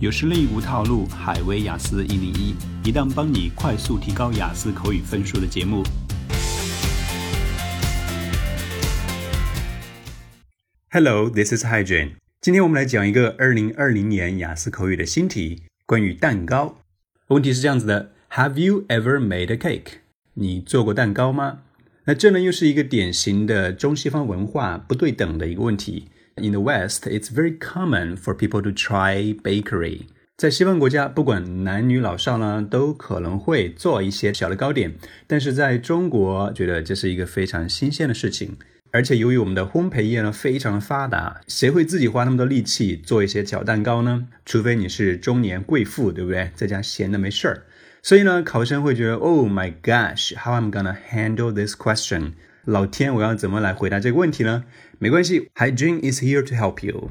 有实力无套路，海威雅思一零一，一档帮你快速提高雅思口语分数的节目。Hello, this is Hi Jun。今天我们来讲一个二零二零年雅思口语的新题，关于蛋糕。问题是这样子的：Have you ever made a cake？你做过蛋糕吗？那这呢又是一个典型的中西方文化不对等的一个问题。In the West, it's very common for people to try bakery. 在西方国家，不管男女老少呢，都可能会做一些小的糕点。但是在中国，觉得这是一个非常新鲜的事情。而且由于我们的烘焙业呢非常的发达，谁会自己花那么多力气做一些小蛋糕呢？除非你是中年贵妇，对不对？在家闲的没事儿。所以呢，考生会觉得，Oh my gosh, how I'm gonna handle this question？老天，我要怎么来回答这个问题呢？没关系，Hi Jun is here to help you。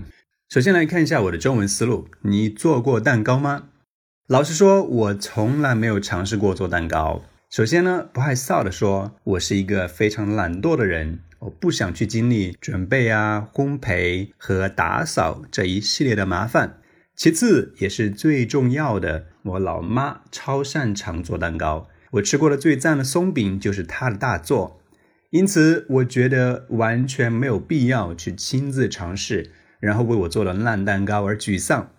首先来看一下我的中文思路。你做过蛋糕吗？老实说，我从来没有尝试过做蛋糕。首先呢，不害臊的说，我是一个非常懒惰的人，我不想去经历准备啊、烘焙和打扫这一系列的麻烦。其次，也是最重要的，我老妈超擅长做蛋糕，我吃过的最赞的松饼就是她的大作。因此，我觉得完全没有必要去亲自尝试，然后为我做了烂蛋糕而沮丧。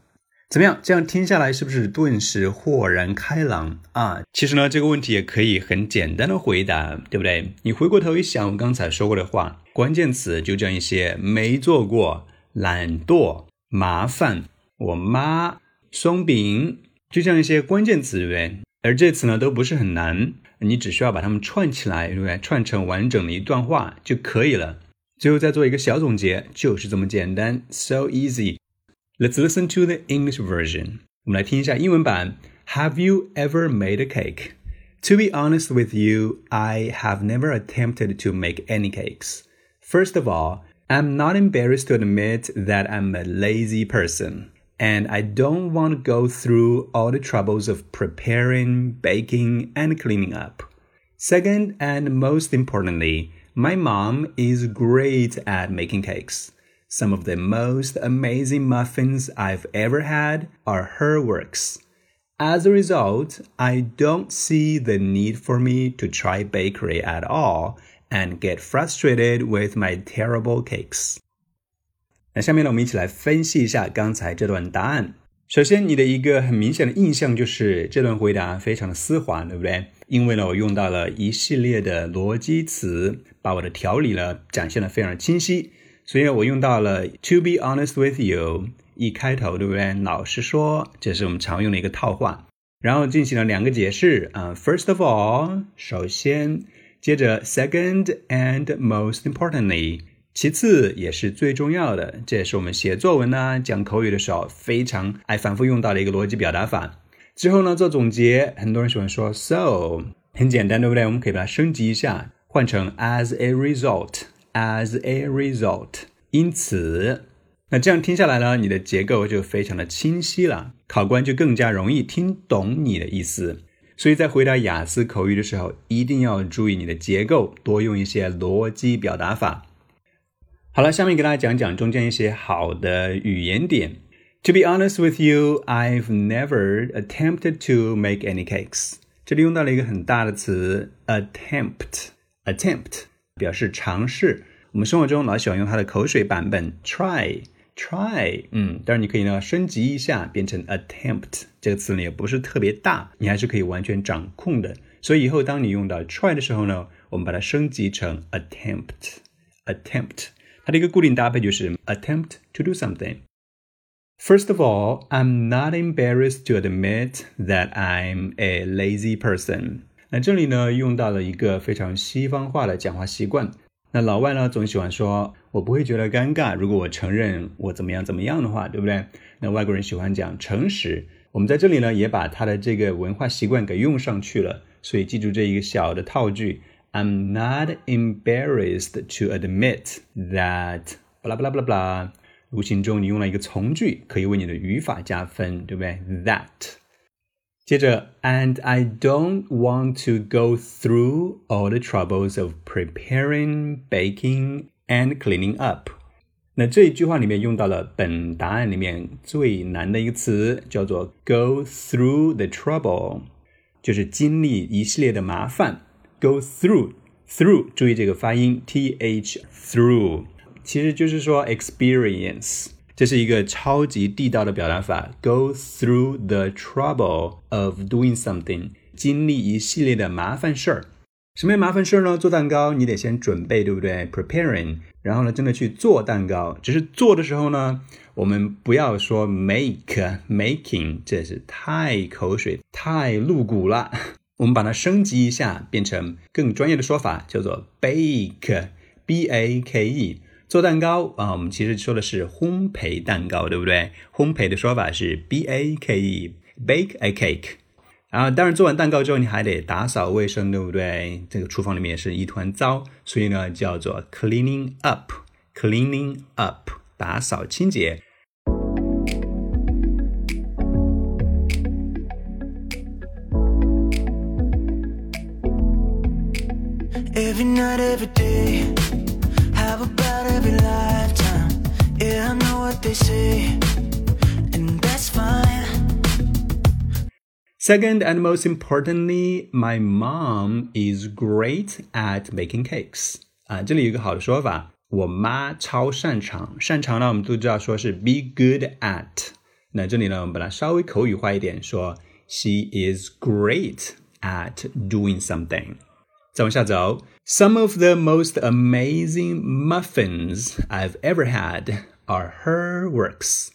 怎么样？这样听下来是不是顿时豁然开朗啊？其实呢，这个问题也可以很简单的回答，对不对？你回过头一想，我刚才说过的话，关键词就这样一些：没做过、懒惰、麻烦、我妈、松饼，就这样一些关键词，对不对？而这次呢，都不是很难。你只需要把它们串起来，对不对？串成完整的一段话就可以了。最后再做一个小总结，就是这么简单，so easy。Let's listen to the English version。我们来听一下英文版。Have you ever made a cake? To be honest with you, I have never attempted to make any cakes. First of all, I'm not embarrassed to admit that I'm a lazy person and I don't want to go through all the troubles of preparing, baking, and cleaning up. Second, and most importantly, my mom is great at making cakes. Some of the most amazing muffins I've ever had are her works. As a result, I don't see the need for me to try bakery at all and get frustrated with my terrible cakes. 那下面呢，我们一起来分析一下刚才这段答案。首先，你的一个很明显的印象就是这段回答非常的丝滑，对不对？因为呢，我用到了一系列的逻辑词，把我的条理呢展现的非常清晰。所以呢，我用到了 "To be honest with you" 一开头，对不对？老实说，这是我们常用的一个套话。然后进行了两个解释啊，First of all，首先，接着 Second and most importantly。其次也是最重要的，这也是我们写作文呢、讲口语的时候非常爱反复用到的一个逻辑表达法。之后呢，做总结，很多人喜欢说 so，很简单，对不对？我们可以把它升级一下，换成 as a result，as a result。因此，那这样听下来呢，你的结构就非常的清晰了，考官就更加容易听懂你的意思。所以在回答雅思口语的时候，一定要注意你的结构，多用一些逻辑表达法。好了，下面给大家讲讲中间一些好的语言点。To be honest with you, I've never attempted to make any cakes。这里用到了一个很大的词，attempt。attempt 表示尝试。我们生活中老喜欢用它的口水版本，try。try，嗯，当然你可以呢升级一下，变成 attempt 这个词呢也不是特别大，你还是可以完全掌控的。所以以后当你用到 try 的时候呢，我们把它升级成 attempt。attempt。它的一个固定搭配就是 attempt to do something. First of all, I'm not embarrassed to admit that I'm a lazy person. 那这里呢，用到了一个非常西方化的讲话习惯。那老外呢，总喜欢说，我不会觉得尴尬，如果我承认我怎么样怎么样的话，对不对？那外国人喜欢讲诚实。我们在这里呢，也把他的这个文化习惯给用上去了。所以记住这一个小的套句。I'm not embarrassed to admit that 巴拉巴拉巴拉巴拉。无形中你用了一个从句，可以为你的语法加分，对不对？That。接着，and I don't want to go through all the troubles of preparing, baking, and cleaning up。 那这一句话里面用到了本答案里面最难的一个词，叫做 “go through the trouble”，就是经历一系列的麻烦。 Go through through，注意这个发音，t h through，其实就是说 experience。这是一个超级地道的表达法，go through the trouble of doing something，经历一系列的麻烦事儿。什么样麻烦事儿呢？做蛋糕你得先准备，对不对？preparing，然后呢，真的去做蛋糕。只是做的时候呢，我们不要说 make making，这是太口水、太露骨了。我们把它升级一下，变成更专业的说法，叫做 bake，b a k e。做蛋糕啊，我们其实说的是烘焙蛋糕，对不对？烘焙的说法是 b a k e，bake a cake。然后，当然做完蛋糕之后，你还得打扫卫生，对不对？这个厨房里面是一团糟，所以呢，叫做 cleaning up，cleaning up，打扫清洁。Every night, every day. have about every lifetime. Yeah, I know what they say, and that's fine. Second, and most importantly, my mom is great at making cakes. 啊，这里有一个好的说法，我妈超擅长。擅长呢，我们都知道说是 be good at。那这里呢，我们把它稍微口语化一点，说 she is great at doing something。 再往下走，Some of the most amazing muffins I've ever had are her works。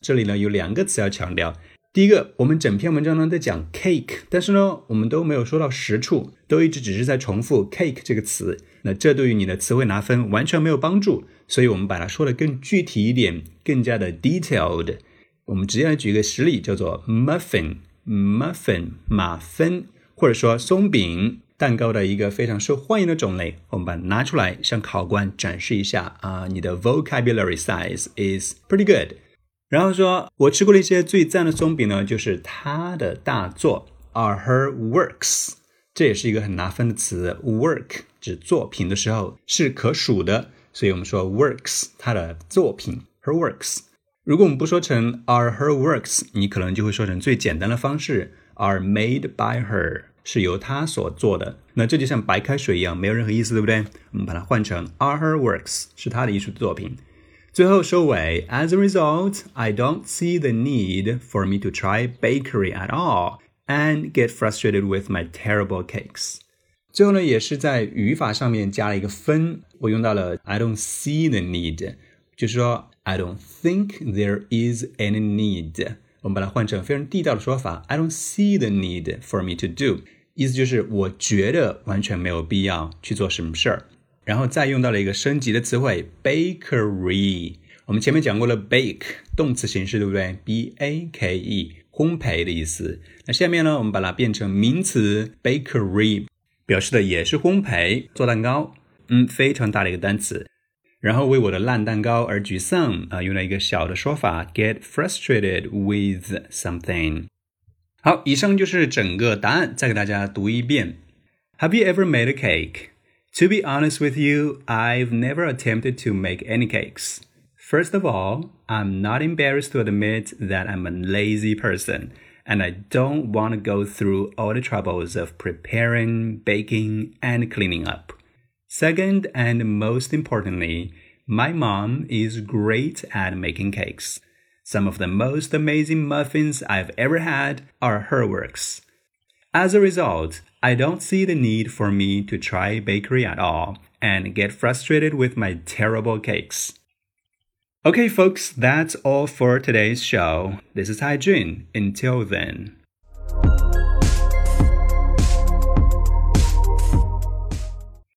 这里呢有两个词要强调。第一个，我们整篇文章呢在讲 cake，但是呢我们都没有说到实处，都一直只是在重复 cake 这个词。那这对于你的词汇拿分完全没有帮助，所以我们把它说的更具体一点，更加的 detailed。我们直接来举一个实例，叫做 muffin，muffin 马芬，或者说松饼。蛋糕的一个非常受欢迎的种类，我们把它拿出来向考官展示一下啊，你的 vocabulary size is pretty good。然后说，我吃过的一些最赞的松饼呢，就是它的大作，are her works。这也是一个很拿分的词，work 指作品的时候是可数的，所以我们说 works 它的作品，her works。如果我们不说成 are her works，你可能就会说成最简单的方式，are made by her。是由他所做的，那这就像白开水一样，没有任何意思，对不对？我们把它换成 are her works，是他的艺术作品。最后收尾，as a result, I don't see the need for me to try bakery at all and get frustrated with my terrible cakes。最后呢，也是在语法上面加了一个分，我用到了 I don't see the need，就是说 I don't think there is any need。我们把它换成非常地道的说法，I don't see the need for me to do。 意思就是我觉得完全没有必要去做什么事儿，然后再用到了一个升级的词汇 bakery。我们前面讲过了 bake 动词形式，对不对？b a k e 烘焙的意思。那下面呢，我们把它变成名词 bakery，表示的也是烘焙，做蛋糕。嗯，非常大的一个单词。然后为我的烂蛋糕而沮丧啊，用了一个小的说法 get frustrated with something。好，以上就是整个答案，再给大家读一遍。Have you ever made a cake? To be honest with you, I've never attempted to make any cakes. First of all, I'm not embarrassed to admit that I'm a lazy person, and I don't want to go through all the troubles of preparing, baking, and cleaning up. Second, and most importantly, my mom is great at making cakes. Some of the most amazing muffins I've ever had are her works. As a result, I don't see the need for me to try bakery at all and get frustrated with my terrible cakes. Okay, folks, that's all for today's show. This is Haijun. Until then.